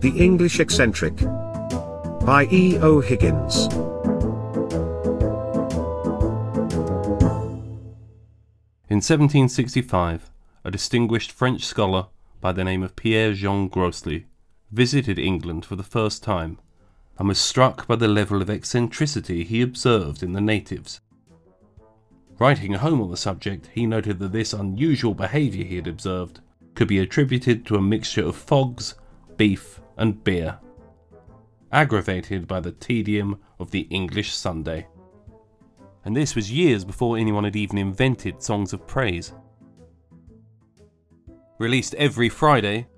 The English Eccentric. By E. O. Higgins. In 1765, a distinguished French scholar by the name of Pierre Jean Grosley visited England for the first time and was struck by the level of eccentricity he observed in the natives. Writing home on the subject, he noted that this unusual behaviour he had observed could be attributed to a mixture of fogs, beef, and beer, aggravated by the tedium of the English Sunday. And this was years before anyone had even invented songs of praise. Released every Friday,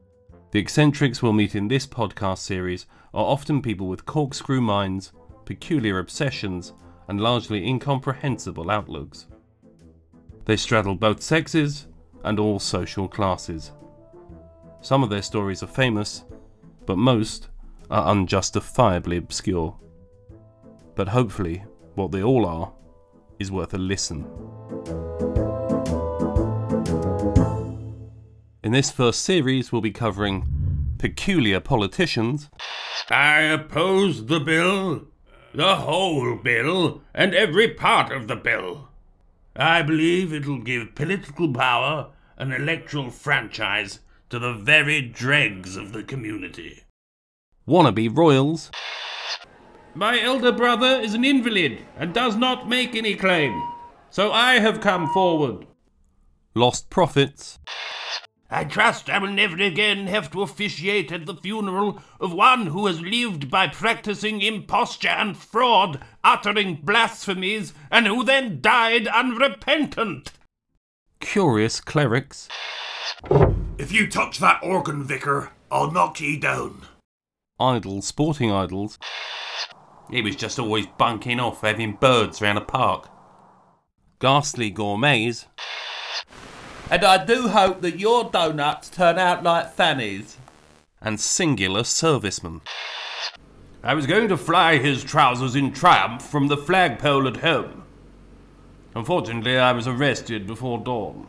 the eccentrics we'll meet in this podcast series are often people with corkscrew minds, peculiar obsessions, and largely incomprehensible outlooks. They straddle both sexes and all social classes. Some of their stories are famous, but most are unjustifiably obscure. But hopefully, what they all are is worth a listen. In this first series, we'll be covering peculiar politicians, I oppose the bill, the whole bill, and every part of the bill. I believe it'll give political power an electoral franchise to the very dregs of the community. wannabe royals, My elder brother is an invalid and does not make any claim, so I have come forward. lost prophets, I trust I will never again have to officiate at the funeral of one who has lived by practicing imposture and fraud, uttering blasphemies, and who then died unrepentant. curious clerics, If you touch that organ, Vicar, I'll knock ye down. idle sporting idols, He was just always bunking off having birds round a park. ghastly gourmets, And I do hope that your donuts turn out like Fanny's. and singular servicemen. I was going to fly his trousers in triumph from the flagpole at home. Unfortunately, I was arrested before dawn.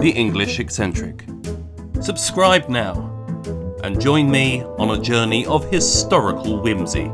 The English Eccentric. Subscribe now and join me on a journey of historical whimsy.